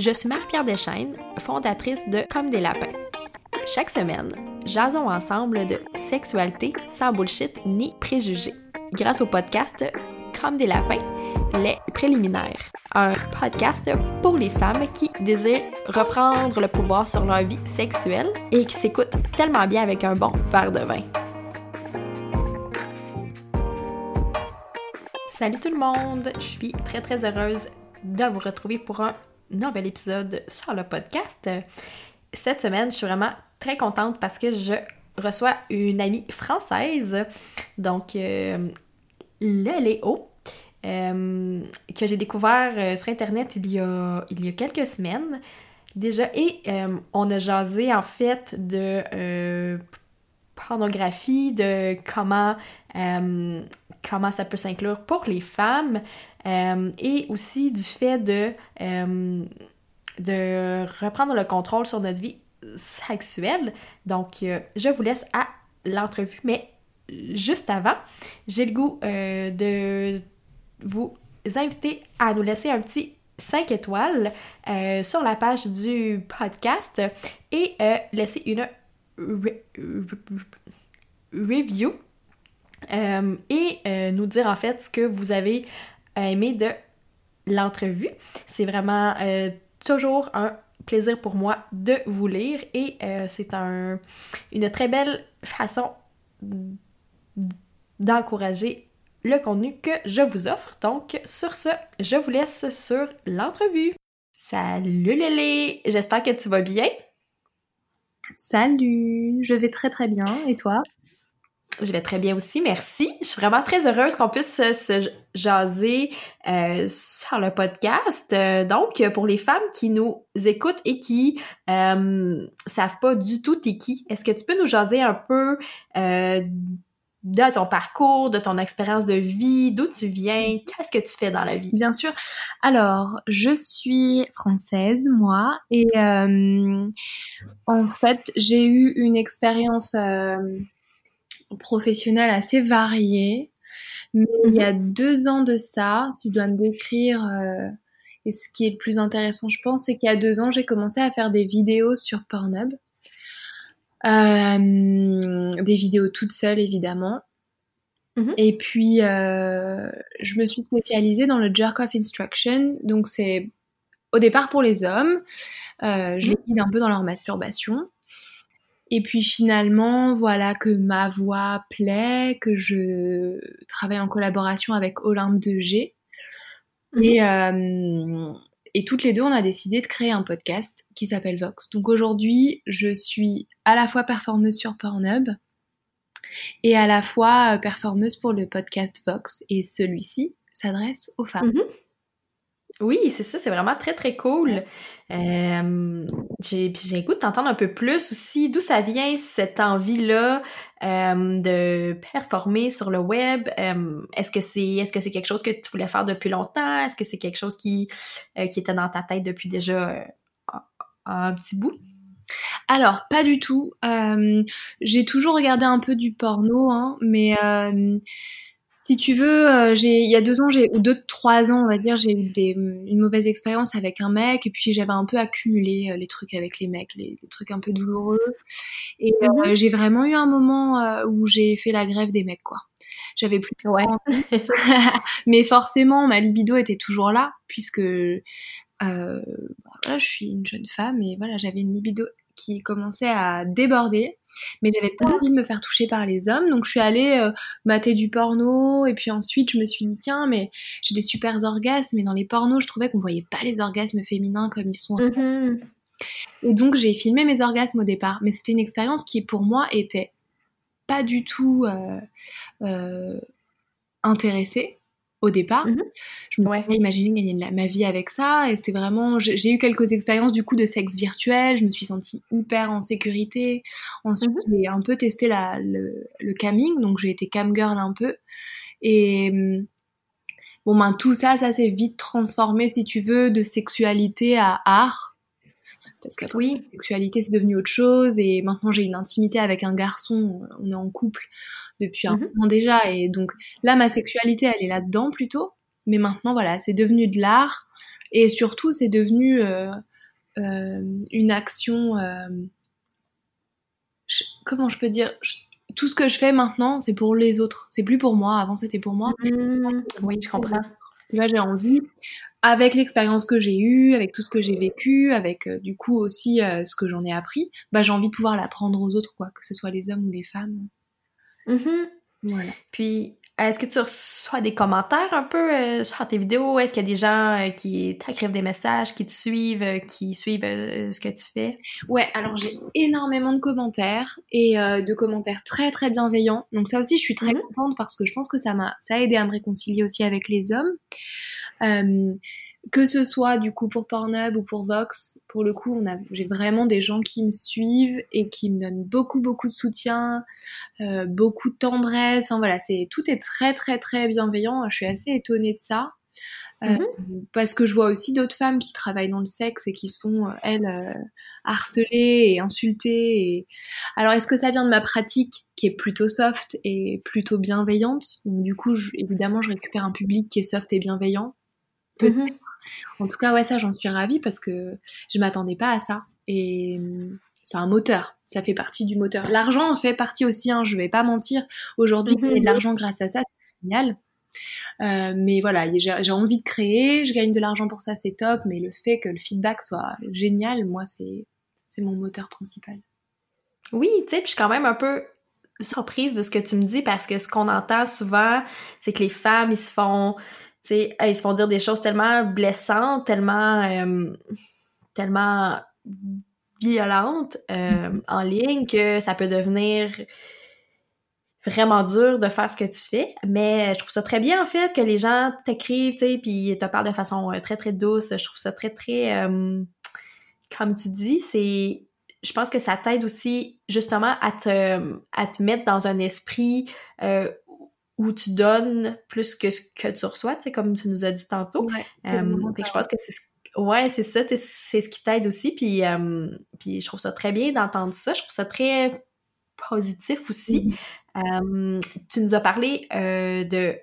Je suis Marie-Pierre Deschaines, fondatrice de Comme des lapins. Chaque semaine, jasons ensemble de sexualité sans bullshit ni préjugés. Grâce au podcast Comme des lapins, les préliminaires. Un podcast pour les femmes qui désirent reprendre le pouvoir sur leur vie sexuelle et qui s'écoutent tellement bien avec un bon verre de vin. Salut tout le monde, je suis très très heureuse de vous retrouver pour un nouvel épisode sur le podcast. Cette semaine, je suis vraiment très contente parce que je reçois une amie française, donc euh, Léo, euh, que j'ai découvert euh, sur Internet il y, a, il y a quelques semaines déjà. Et euh, on a jasé en fait de pornographie, de comment, comment ça peut s'inclure pour les femmes et aussi du fait de, de reprendre le contrôle sur notre vie sexuelle. Donc, je vous laisse à l'entrevue, mais juste avant, j'ai le goût de vous inviter à nous laisser un petit 5 étoiles euh, sur la page du podcast et euh, laisser une review euh, et nous dire en fait ce que vous avez aimé de l'entrevue. C'est vraiment toujours un plaisir pour moi de vous lire et c'est un, une très belle façon d'encourager le contenu que je vous offre. Donc, sur ce, je vous laisse sur l'entrevue. Salut Lélé, j'espère que tu vas bien. Salut, je vais très très bien. Et toi? Je vais très bien aussi, merci. Je suis vraiment très heureuse qu'on puisse se, jaser euh, sur le podcast. Euh, donc, pour les femmes qui nous écoutent et qui euh, savent pas du tout t'es qui, est-ce que tu peux nous jaser un peu euh, de ton parcours, de ton expérience de vie, d'où tu viens, qu'est-ce que tu fais dans la vie? Bien sûr. Alors, je suis française, moi, et en fait, j'ai eu une expérience professionnelle assez variée. Mais il y a mhm. deux ans de ça, tu dois me décrire, euh, et ce qui est le plus intéressant, je pense, c'est qu'il y a deux ans, j'ai commencé à faire des vidéos sur Pornhub. Euh, des vidéos toutes seules évidemment. Mhm. Et puis euh, je me suis spécialisée dans le jerk off instruction. Donc c'est au départ pour les hommes. Euh, je les mhm. guide un peu dans leur masturbation. Et puis finalement, voilà que ma voix plaît, que je travaille en collaboration avec Olympe de G. Mhm. Et, euh, et toutes les deux, on a décidé de créer un podcast qui s'appelle Vox. Donc aujourd'hui, je suis à la fois performeuse sur Pornhub et à la fois euh, performeuse pour le podcast Vox. Et celui-ci s'adresse aux femmes. Mhm. Oui, c'est ça, c'est vraiment très très cool. Euh, j'ai j'ai goût de t'entendre un peu plus aussi d'où ça vient cette envie-là euh, de performer sur le web? Euh, est-ce que c'est est-ce que c'est quelque chose que tu voulais faire depuis longtemps? Est-ce que c'est quelque chose qui, qui était dans ta tête depuis déjà un petit bout? Alors, pas du tout. j'ai toujours regardé un peu du porno, hein, mais si tu veux, euh, j'ai il y a deux ans, j'ai ou deux trois ans, on va dire, j'ai eu des, une mauvaise expérience avec un mec et puis j'avais un peu accumulé euh, les trucs avec les mecs, les, trucs un peu douloureux. Et euh, mhm. j'ai vraiment eu un moment où j'ai fait la grève des mecs, quoi. J'avais plus de ouais. mais forcément, ma libido était toujours là puisque euh, voilà, je suis une jeune femme et voilà, j'avais une libido qui commençait à déborder mais j'avais pas envie de me faire toucher par les hommes donc je suis allée euh, mater du porno et puis ensuite je me suis dit tiens mais j'ai des super orgasmes mais dans les pornos je trouvais qu'on voyait pas les orgasmes féminins comme ils sont mm-hmm. et donc j'ai filmé mes orgasmes au départ. Mais c'était une expérience qui pour moi était pas du tout euh, euh, intéressée au départ. Mhm. Je me ouais. imaginé gagner ma vie avec ça et c'était vraiment j'ai eu quelques expériences du coup de sexe virtuel, je me suis sentie hyper en sécurité. Ensuite, mhm. j'ai un peu testé la, le, le camming, donc j'ai été cam girl un peu et hum, bon ben tout ça ça s'est vite transformé si tu veux de sexualité à art parce que oui, sexualité c'est devenu autre chose et maintenant j'ai une intimité avec un garçon, on est en couple depuis un moment déjà. Et donc là, ma sexualité, elle est là-dedans plutôt. Mais maintenant, voilà, c'est devenu de l'art. Et surtout, c'est devenu euh, une action. comment je peux dire Tout ce que je fais maintenant, c'est pour les autres. C'est plus pour moi. Avant, c'était pour moi. Mmh. oui, je comprends. Tu vois, j'ai envie, avec l'expérience que j'ai eue, avec tout ce que j'ai vécu, avec du coup aussi ce que j'en ai appris, bah, j'ai envie de pouvoir l'apprendre aux autres, quoi, que ce soit les hommes ou les femmes. Mmh voilà. Puis, est-ce que tu reçois des commentaires un peu euh, sur tes vidéos? Est-ce qu'il y a des gens euh, qui t'écrivent des messages, qui te suivent, euh, qui suivent ce que tu fais? Ouais, alors j'ai énormément de commentaires et de commentaires très très bienveillants. Donc ça aussi, je suis très mmh contente parce que je pense que ça m'a ça a aidé à me réconcilier aussi avec les hommes que ce soit du coup pour Pornhub ou pour Vox, pour le coup, on a, j'ai vraiment des gens qui me suivent et qui me donnent beaucoup beaucoup de soutien, euh, beaucoup de tendresse. Enfin voilà, c'est tout est très très très bienveillant. Je suis assez étonnée de ça. Euh, mhm. parce que je vois aussi d'autres femmes qui travaillent dans le sexe et qui sont euh, elles euh, harcelées et insultées et... alors est-ce que ça vient de ma pratique qui est plutôt soft et plutôt bienveillante? Donc du coup évidemment je récupère un public qui est soft et bienveillant peut-être mhm. En tout cas, ouais, ça, j'en suis ravie parce que je m'attendais pas à ça. Et hum, c'est un moteur, ça fait partie du moteur. L'argent en fait partie aussi, hein, je vais pas mentir. Aujourd'hui, y a de l'argent grâce à ça, c'est génial. Euh, mais voilà, j'ai envie de créer, je gagne de l'argent pour ça, c'est top. Mais le fait que le feedback soit génial, moi, c'est mon moteur principal. Oui, tu sais, je suis quand même un peu surprise de ce que tu me dis parce que ce qu'on entend souvent, c'est que les femmes, ils se font sais, ils se font dire des choses tellement blessantes, tellement, euh, tellement violentes euh, mm-hmm. en ligne que ça peut devenir vraiment dur de faire ce que tu fais. Mais je trouve ça très bien, en fait, que les gens t'écrivent, tu sais, puis te parlent de façon euh, très, très douce. Je trouve ça très, très... comme tu dis, c'est... Je pense que ça t'aide aussi, justement, à te, à te mettre dans un esprit où tu donnes plus que ce que tu reçois, tu sais, comme tu nous as dit tantôt. Ouais, euh, je pense que c'est ouais, c'est ça, c'est ce qui t'aide aussi. Puis, euh, puis je trouve ça très bien d'entendre ça. Je trouve ça très positif aussi. Euh, tu nous as parlé de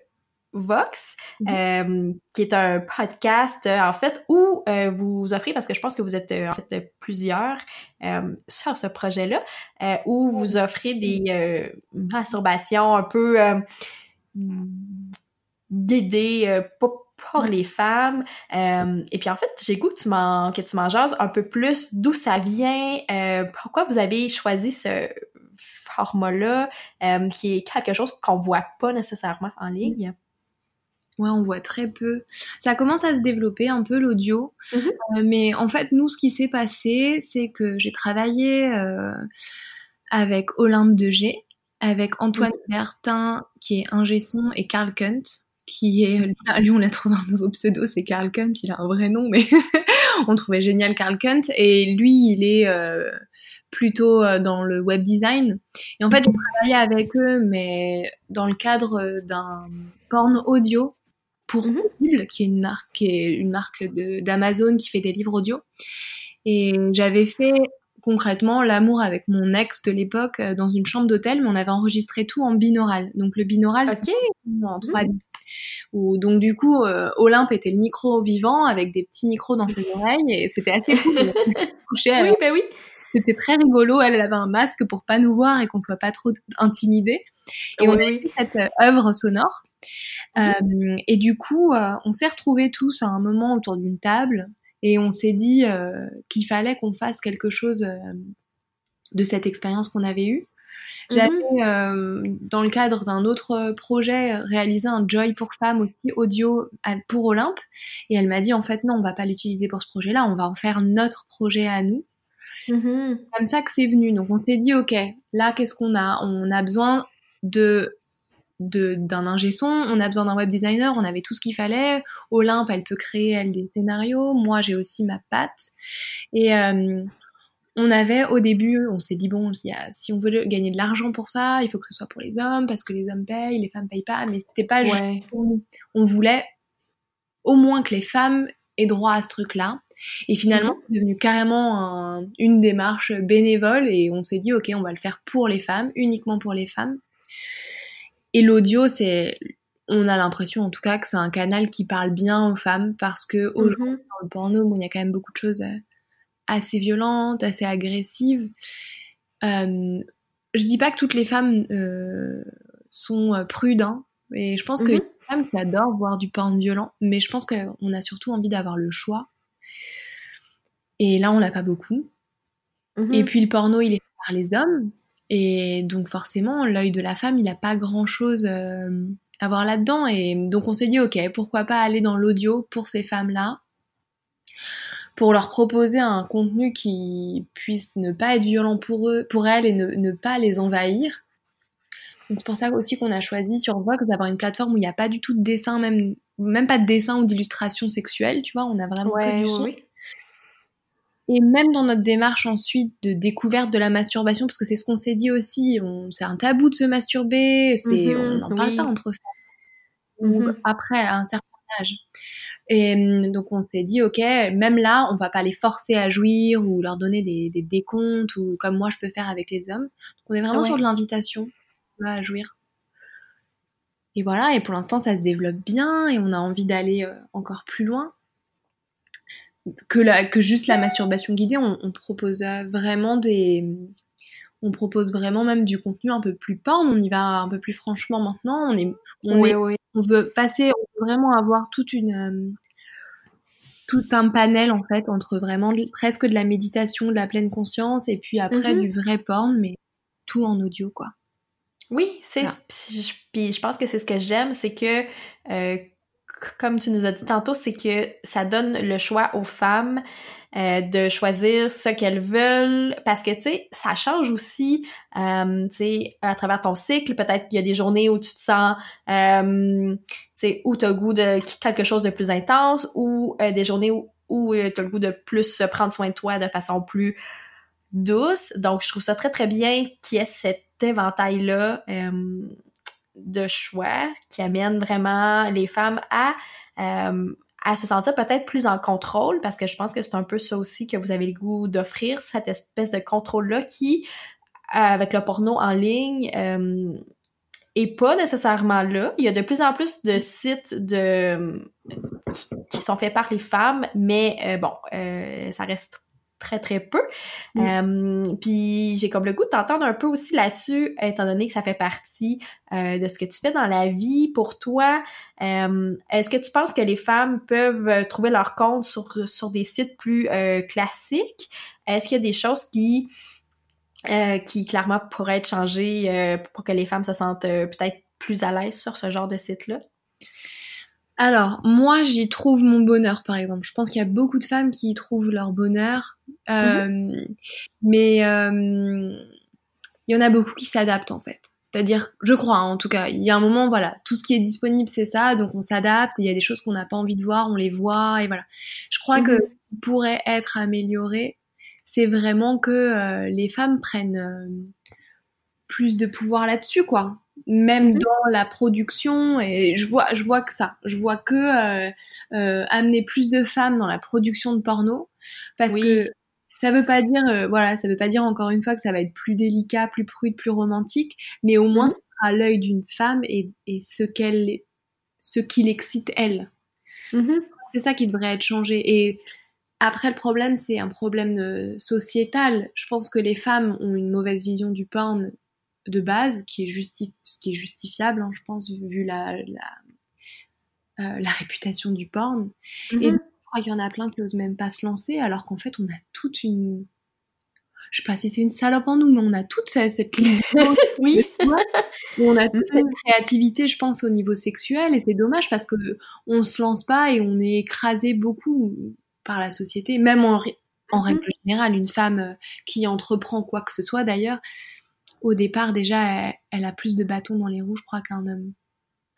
Vox, mm-hmm. qui est un podcast, en fait, où vous offrez, parce que je pense que vous êtes en fait plusieurs sur ce projet-là, où vous offrez des masturbations un peu d'aider euh, pour les femmes. Euh, et puis en fait, j'ai goût que tu m'en que tu m'en jases un peu plus d'où ça vient, euh, pourquoi vous avez choisi ce format-là, qui est quelque chose qu'on voit pas nécessairement en ligne? Ouais, on voit très peu. Ça commence à se développer un peu l'audio, mm-hmm. mais en fait, nous, ce qui s'est passé, c'est que j'ai travaillé avec Olympe de G, avec Antoine Bertin, qui est ingé son, et Carl Kunt, qui est, lui, on a trouvé un nouveau pseudo, c'est Carl Kunt, il a un vrai nom, mais on trouvait génial Carl Kunt, et lui, il est euh, plutôt euh, dans le web design. Et en fait, j'ai travaillé avec eux, mais dans le cadre d'un porn audio pour mm qui est une marque, qui est une marque d'Amazon qui fait des livres audio. Et j'avais fait concrètement l'amour avec mon ex de l'époque euh, dans une chambre d'hôtel, mais on avait enregistré tout en binaural. Donc le binaural, c'est en 3D. Mmh. donc du coup, euh, Olympe était le micro vivant avec des petits micros dans ses oreilles et c'était assez cool. oui, bah oui. C'était très rigolo. Elle, avait un masque pour pas nous voir et qu'on soit pas trop intimidés. Et on a eu cette euh, œuvre sonore. Mmh. et du coup, on s'est retrouvés tous à un moment autour d'une table et on s'est dit euh, qu'il fallait qu'on fasse quelque chose euh, de cette expérience qu'on avait eue. J'avais, mhm. euh, dans le cadre d'un autre projet, réalisé un Joy pour femmes aussi audio pour Olympe. Et elle m'a dit, en fait, non, on va pas l'utiliser pour ce projet-là, on va en faire notre projet à nous. Mhm. Comme ça que c'est venu. Donc on s'est dit, ok, là, qu'est-ce qu'on a? On a besoin de d'un ingé son, on a besoin d'un web designer, on avait tout ce qu'il fallait. Olympe, elle peut créer elle des scénarios, moi j'ai aussi ma patte. Et euh, on avait au début, on s'est dit bon, si on veut gagner de l'argent pour ça, il faut que ce soit pour les hommes parce que les hommes payent, les femmes payent pas, mais c'était pas juste pour nous. On voulait au moins que les femmes aient droit à ce truc-là. Et finalement, mhm. c'est devenu carrément une démarche bénévole et on s'est dit ok, on va le faire pour les femmes, uniquement pour les femmes. Et l'audio, c'est, on a l'impression en tout cas que c'est un canal qui parle bien aux femmes parce que aujourd'hui, mhm. dans le porno, il y a quand même beaucoup de choses euh, assez violentes, assez agressives. Euh, je dis pas que toutes les femmes euh, sont euh, prudes, hein, et je pense qu'il y a des femmes qui adorent voir du porn violent, mais je pense qu'on a surtout envie d'avoir le choix. Et là, on l'a pas beaucoup. Mhm. Et puis le porno, il est fait par les hommes. Et donc forcément, l'œil de la femme, il n'a pas grand-chose euh, à voir là-dedans. Et donc on s'est dit, ok, pourquoi pas aller dans l'audio pour ces femmes-là, pour leur proposer un contenu qui puisse ne pas être violent pour eux, pour elles, et ne, ne pas les envahir. Donc c'est pour ça aussi qu'on a choisi sur Vox d'avoir une plateforme où il n'y a pas du tout de dessin, même, même pas de dessin ou d'illustration sexuelle, tu vois, on a vraiment que Ouais, du son. Et même dans notre démarche ensuite de découverte de la masturbation, parce que c'est ce qu'on s'est dit aussi, c'est un tabou de se masturber, c'est, Mhm, on n'en parle oui. pas entre femmes. Ou Mhm. après à un certain âge. Et hum, donc on s'est dit, ok, même là, on va pas les forcer à jouir ou leur donner des, des décomptes ou comme moi je peux faire avec les hommes. Donc on est vraiment Ouais. sur de l'invitation à jouir. Et voilà, et pour l'instant ça se développe bien et on a envie d'aller euh, encore plus loin que, la, que juste la masturbation guidée. On, on propose vraiment des, on propose vraiment même du contenu un peu plus porn. On y va un peu plus franchement maintenant. On est, on Oui, est oui. on veut passer, on veut vraiment avoir toute une, euh, tout un panel en fait entre vraiment de- presque de la méditation, de la pleine conscience et puis après Mhm. du vrai porn, mais tout en audio quoi. Oui, c'est je- je pense que c'est ce que j'aime, c'est que euh, comme tu nous as dit tantôt, c'est que ça donne le choix aux femmes euh, de choisir ce qu'elles veulent parce que tu sais, ça change aussi euh, tu sais à travers ton cycle, peut-être qu'il y a des journées où tu te sens euh, tu sais où tu as le goût de quelque chose de plus intense ou euh, des journées où, où tu as le goût de plus euh, prendre soin de toi de façon plus douce. Donc, je trouve ça très, très bien qu'il y ait cet éventail-là euh, de choix qui amène vraiment les femmes à, euh, à se sentir peut-être plus en contrôle, parce que je pense que c'est un peu ça aussi que vous avez le goût d'offrir, cette espèce de contrôle-là qui, euh, avec le porno en ligne, euh, est pas nécessairement là. Il y a de plus en plus de sites qui, sont faits par les femmes, mais euh, bon, ça reste très très peu. Mm. Euh, Puis j'ai comme le goût de t'entendre un peu aussi là-dessus, étant donné que ça fait partie euh, de ce que tu fais dans la vie pour toi. Euh, Est-ce que tu penses que les femmes peuvent euh, trouver leur compte sur, sur des sites plus euh, classiques? Est-ce qu'il y a des choses qui euh, qui clairement pourraient être changées euh, pour que les femmes se sentent peut-être plus à l'aise sur ce genre de site-là? Alors, moi, j'y trouve mon bonheur, par exemple. Je pense qu'il y a beaucoup de femmes qui y trouvent leur bonheur. Euh, Mais euh, il y en a beaucoup qui s'adaptent, en fait. C'est-à-dire, je crois, hein, en tout cas, il y a un moment, voilà, tout ce qui est disponible, c'est ça, donc on s'adapte. Il y a des choses qu'on n'a pas envie de voir, on les voit, et voilà. Je crois que Mhm. ce qui pourrait être amélioré, c'est vraiment que euh, les femmes prennent plus de pouvoir là-dessus, quoi. Même Mhm. dans la production, et je vois, je vois que ça. Je vois que euh, euh, amener plus de femmes dans la production de porno, parce Oui. que ça veut pas dire, euh, voilà, ça veut pas dire encore une fois que ça va être plus délicat, plus prude, plus romantique, mais au moins Mhm. ce sera à l'œil d'une femme et, et ce qu'elle, ce qui l'excite elle. Mhm. C'est ça qui devrait être changé. Et après, le problème, c'est un problème euh, sociétal. Je pense que les femmes ont une mauvaise vision du porn de base, qui est, justi- qui est justifiable, hein, je pense, vu la, la, euh, la réputation du porn. Et Mhm. je crois qu'il y en a plein qui osent même pas se lancer, alors qu'en fait, on a toute une. Je sais pas si c'est une salope en nous, mais on a toute cette, cette Oui. on a toute Mhm. cette créativité, je pense, au niveau sexuel, et c'est dommage parce que on se lance pas et on est écrasé beaucoup par la société, même en Mhm. règle générale, une femme euh, qui entreprend quoi que ce soit d'ailleurs, au départ déjà, elle, a plus de bâtons dans les roues, je crois, qu'un homme.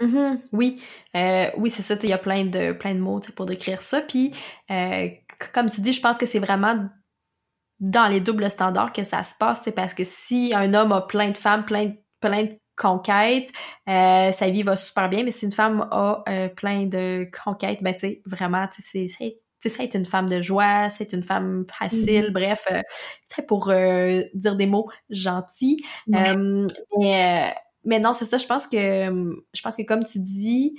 Mhm, Oui, Euh, oui, c'est ça. Il y a plein de, plein de mots pour décrire ça. Puis, euh, comme tu dis, je pense que c'est vraiment dans les doubles standards que ça se passe. c'est Parce que si un homme a plein de femmes, plein, de- plein de conquêtes, euh, sa vie va super bien. Mais si une femme a plein de conquêtes, ben, tu sais, vraiment, tu sais, tu sais, c'est une femme de joie, c'est une femme facile, bref, euh, tu sais, pour euh, dire des mots gentils. Ouais. Euh, mais, mais non, c'est ça, je pense que je pense que comme tu dis,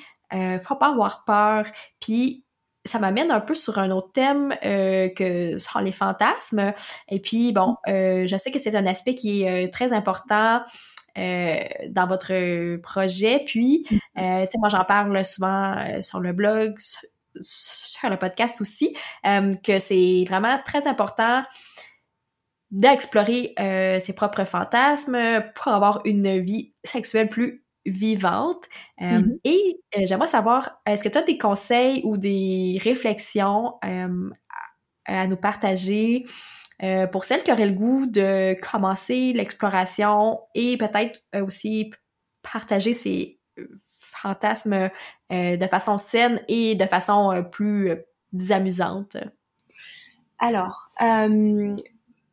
faut pas avoir peur. Puis ça m'amène un peu sur un autre thème euh, que sur les fantasmes. Et puis, bon, euh, je sais que c'est un aspect qui est euh, très important dans votre projet. Puis, tu sais, moi, j'en parle souvent sur le blog, sur le podcast aussi, que c'est vraiment très important d'explorer ses propres fantasmes pour avoir une vie sexuelle plus vivante. Euh, mm-hmm. Et euh, j'aimerais savoir, est-ce que tu as des conseils ou des réflexions euh, à, nous partager pour celles qui auraient le goût de commencer l'exploration et peut-être aussi partager ces fantasmes de façon saine et de façon plus amusante? Alors,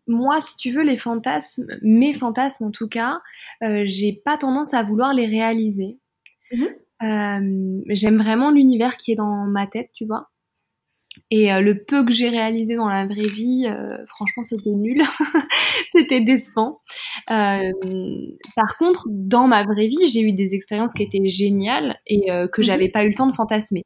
moi, si tu veux, les fantasmes, mes fantasmes en tout cas, euh, j'ai pas tendance à vouloir les réaliser. Mhm. Euh, j'aime vraiment l'univers qui est dans ma tête, tu vois. Et euh, le peu que j'ai réalisé dans la vraie vie, franchement, c'était nul. c'était décevant. par contre, dans ma vraie vie, j'ai eu des expériences qui étaient géniales et que mhm. j'avais pas eu le temps de fantasmer.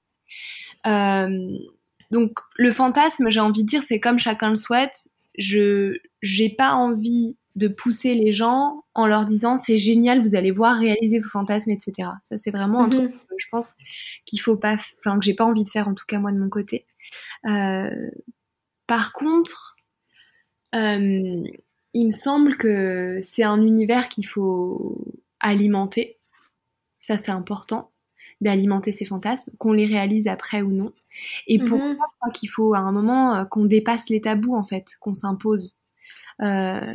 donc, le fantasme, j'ai envie de dire, c'est comme chacun le souhaite je j'ai pas envie de pousser les gens en leur disant c'est génial, vous allez voir réaliser vos fantasmes, etc. Ça c'est vraiment un mhm. truc que je pense qu'il faut pas, enfin que j'ai pas envie de faire en tout cas moi de mon côté. Euh, par contre, euh, il me semble que c'est un univers qu'il faut alimenter. Ça c'est important d'alimenter ses fantasmes, qu'on les réalise après ou non. Et pour moi, mhm. je crois qu'il faut à un moment euh, qu'on dépasse les tabous en fait, qu'on s'impose. Euh,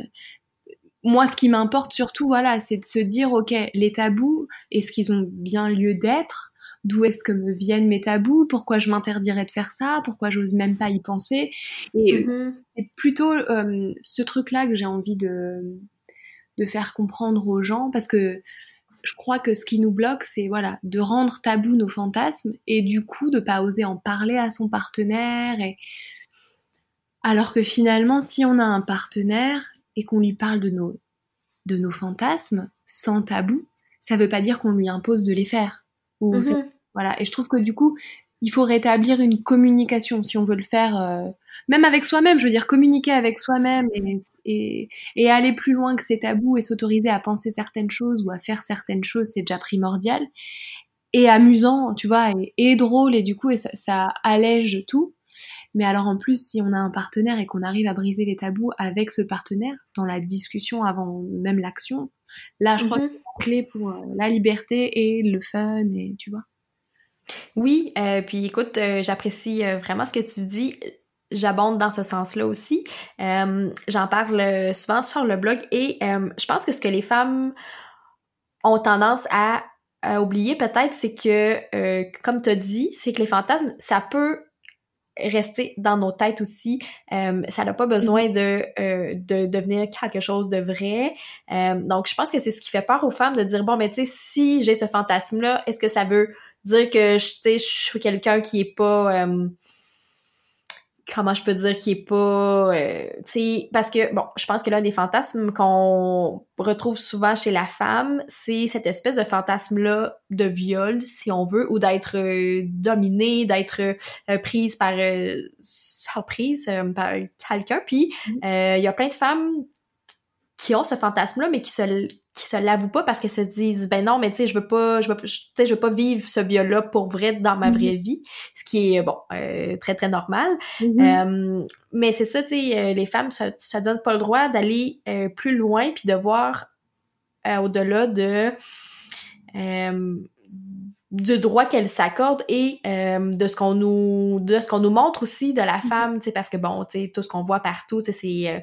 moi, ce qui m'importe surtout, voilà, c'est de se dire, ok, les tabous, est-ce qu'ils ont bien lieu d'être? D'où est-ce que me viennent mes tabous? Pourquoi je m'interdirais de faire ça? Pourquoi j'ose même pas y penser? Et mhm. c'est plutôt euh, ce truc-là que j'ai envie de de faire comprendre aux gens, parce que je crois que ce qui nous bloque, c'est voilà, de rendre tabou nos fantasmes et du coup de pas oser en parler à son partenaire. Et... Alors que finalement, si on a un partenaire et qu'on lui parle de nos, de nos fantasmes sans tabou, ça veut pas dire qu'on lui impose de les faire. Ou mm-hmm. Voilà. Et je trouve que du coup, il faut rétablir une communication si on veut le faire, euh, même avec soi-même. Je veux dire, communiquer avec soi-même et, et, aller plus loin que ces tabous et s'autoriser à penser certaines choses ou à faire certaines choses, c'est déjà primordial. Et amusant, tu vois, et, drôle, et du coup, et ça, ça, allège tout. Mais alors en plus, si on a un partenaire et qu'on arrive à briser les tabous avec ce partenaire, dans la discussion avant même l'action, là, je crois que c'est clé pour euh, la liberté et le fun, et tu vois. Oui, euh, puis écoute, euh, j'apprécie vraiment ce que tu dis. J'abonde dans ce sens-là aussi. J'en parle souvent sur le blog et je pense que ce que les femmes ont tendance à, oublier peut-être, c'est que, comme tu as dit, c'est que les fantasmes, ça peut rester dans nos têtes aussi. ça n'a pas besoin de, de devenir quelque chose de vrai. donc, je pense que c'est ce qui fait peur aux femmes de dire, bon, mais tu sais, si j'ai ce fantasme-là, est-ce que ça veut dire que je suis quelqu'un qui est pas euh, comment je peux dire qui est pas euh, tu sais parce que bon je pense que l'un des fantasmes qu'on retrouve souvent chez la femme c'est cette espèce de fantasme là de viol si on veut ou d'être euh, dominée d'être prise par surprise par quelqu'un puis mm-hmm. il y a plein de femmes qui ont ce fantasme là mais qui se qui se l'avouent pas parce qu'elles se disent ben non mais tu sais je veux pas je veux tu sais je veux pas vivre ce viol là pour vrai dans ma vraie mm-hmm. vie ce qui est bon euh, très très normal mm-hmm. euh, mais c'est ça tu sais euh, les femmes ça ça donne pas le droit d'aller plus loin puis de voir au-delà de du droit qu'elle s'accorde et euh, de ce qu'on nous de ce qu'on nous montre aussi de la mm-hmm. femme tu sais parce que bon tu sais tout ce qu'on voit partout c'est euh,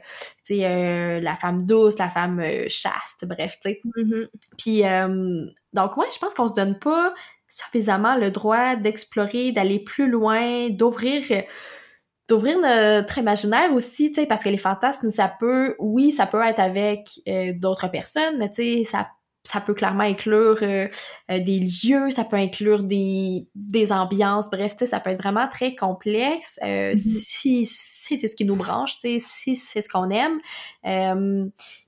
euh, la femme douce la femme chaste bref tu sais mm-hmm. puis donc ouais je pense qu'on se donne pas suffisamment le droit d'explorer d'aller plus loin d'ouvrir d'ouvrir notre imaginaire aussi, tu sais, parce que les fantasmes, ça peut, oui, ça peut être avec d'autres personnes, mais tu sais, ça ça peut clairement inclure euh, euh, des lieux, ça peut inclure des, des ambiances, bref, ça peut être vraiment très complexe euh, mm-hmm. si, si c'est ce qui nous branche, si c'est ce qu'on aime.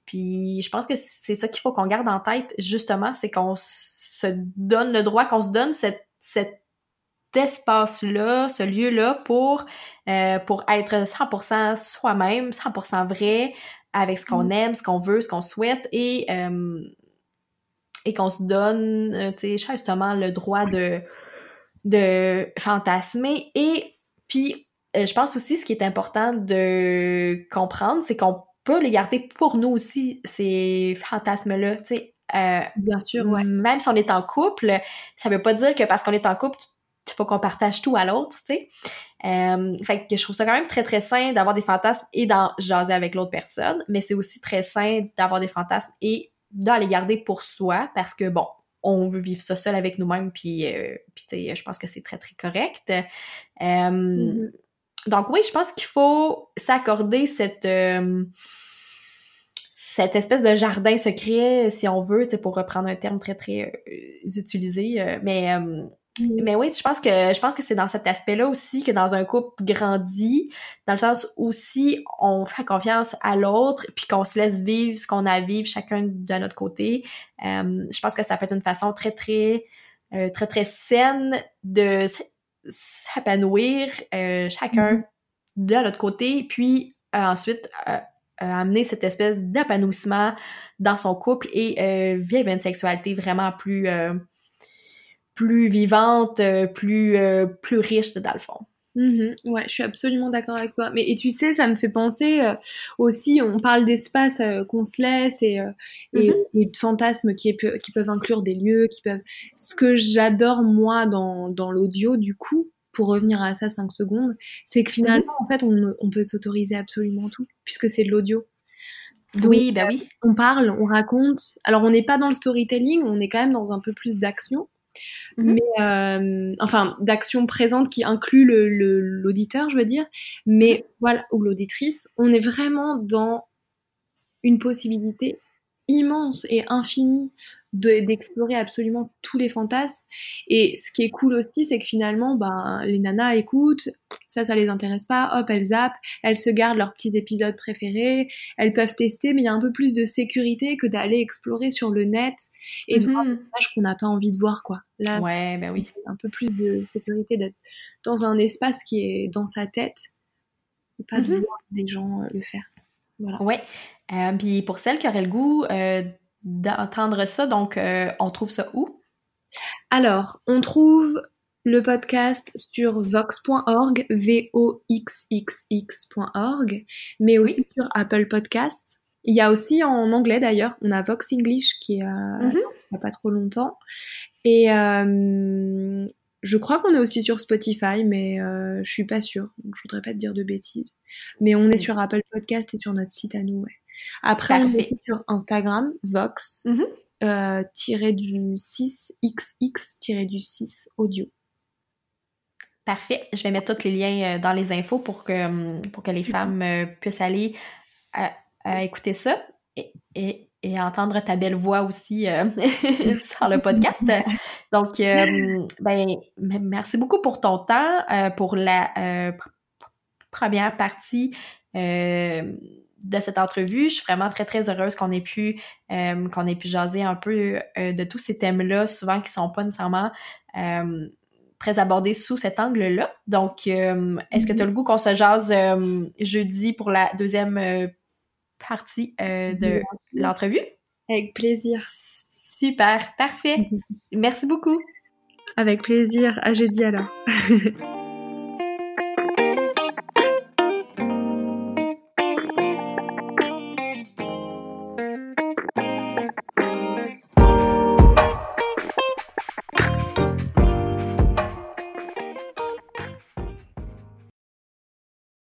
puis je pense que c'est ça qu'il faut qu'on garde en tête, justement, c'est qu'on se donne le droit, qu'on se donne cette, cette espace-là, ce lieu-là pour, euh, pour être 100% soi-même, 100% vrai, avec ce qu'on Mm. aime, ce qu'on veut, ce qu'on souhaite, et, euh, et qu'on se donne, euh, tu sais, justement, le droit de, de fantasmer. Et puis, euh, je pense aussi, ce qui est important de comprendre, c'est qu'on peut les garder pour nous aussi, ces fantasmes-là, tu sais. Euh, Bien sûr, ouais. même si on est en couple, ça veut pas dire que parce qu'on est en couple, il faut qu'on partage tout à l'autre, tu sais. Euh, fait que je trouve ça quand même très très sain d'avoir des fantasmes et d'en jaser avec l'autre personne, mais c'est aussi très sain d'avoir des fantasmes et d'en les garder pour soi parce que bon, on veut vivre ça seul avec nous-mêmes puis, euh, puis tu sais, je pense que c'est très très correct. Euh, Mhm. Donc oui, je pense qu'il faut s'accorder cette euh, cette espèce de jardin secret, si on veut, tu sais, pour reprendre un terme très très euh, utilisé, euh, mais. Mais oui, je pense que je pense que c'est dans cet aspect-là aussi que dans un couple grandi, dans le sens où si on fait confiance à l'autre, puis qu'on se laisse vivre ce qu'on a à vivre chacun de notre côté, euh, je pense que ça peut être une façon très très euh, très très saine de s'épanouir euh, chacun Mhm. de notre côté, puis euh, ensuite amener cette espèce d'épanouissement dans son couple et euh, vivre une sexualité vraiment plus euh, plus vivante, euh, plus euh, plus riche dans le fond. Mhm, ouais, je suis absolument d'accord avec toi. Mais et tu sais, ça me fait penser euh, aussi, on parle d'espace euh, qu'on se laisse et, euh, et, Mhm. et de fantasmes qui, est- qui peuvent inclure des lieux, qui peuvent. Ce que j'adore moi dans, dans l'audio, du coup, pour revenir à ça 5 secondes, c'est que finalement, en fait, on, on peut s'autoriser absolument tout, puisque c'est de l'audio. Donc, oui, ben oui. on parle, on raconte. Alors, on n'est pas dans le storytelling, on est quand même dans un peu plus d'action. Mhm. Mais euh, enfin, d'action présente qui inclut le- le- l'auditeur, je veux dire. Mais voilà, ou l'auditrice, on est vraiment dans une possibilité immense et infinie de- d'explorer absolument tous les fantasmes. Et ce qui est cool aussi, c'est que finalement, ben, les nanas écoutent, ça, ça les intéresse pas, hop, elles zappent, elles se gardent leurs petits épisodes préférés, elles peuvent tester, mais il y a un peu plus de sécurité que d'aller explorer sur le net et de voir des Mhm. images qu'on n'a pas envie de voir, quoi. Là, Ouais, ben oui. un peu plus de sécurité d'être dans un espace qui est dans sa tête et pas de Mhm. voir des gens euh, le faire. Voilà. Ouais. Euh, Puis pour celles qui auraient le goût euh, d'entendre ça, donc euh, on trouve ça où? Alors, on trouve le podcast sur vox.org, V-O-X-X-X.org, mais aussi Oui. sur Apple Podcast. Il y a aussi en anglais d'ailleurs, on a Vox English qui a Mhm. il y a pas trop longtemps. Et euh, je crois qu'on est aussi sur Spotify, mais euh, je suis pas sûre. Donc je voudrais pas te dire de bêtises. Mais on est Mhm. sur Apple Podcast et sur notre site à nous, ouais. Après, on est sur Instagram, Vox, Mhm. euh, tiré du 6xx tiré du 6 audio. Parfait. Je vais mettre tous les liens euh, dans les infos pour que, hum, pour que les femmes euh, puissent aller écouter ça et, et, et entendre ta belle voix aussi euh, sur le podcast. Donc, euh, ben, merci beaucoup pour ton temps, euh, pour la pr- première partie de cette entrevue. Je suis vraiment très, très heureuse qu'on ait pu, euh, qu'on ait pu jaser un peu euh, de tous ces thèmes-là, souvent qui sont pas nécessairement euh, très abordés sous cet angle-là. Donc, est-ce que tu as le goût qu'on se jase jeudi pour la deuxième partie de l'entrevue? Avec plaisir. Super, parfait. Merci beaucoup. Avec plaisir. À jeudi alors.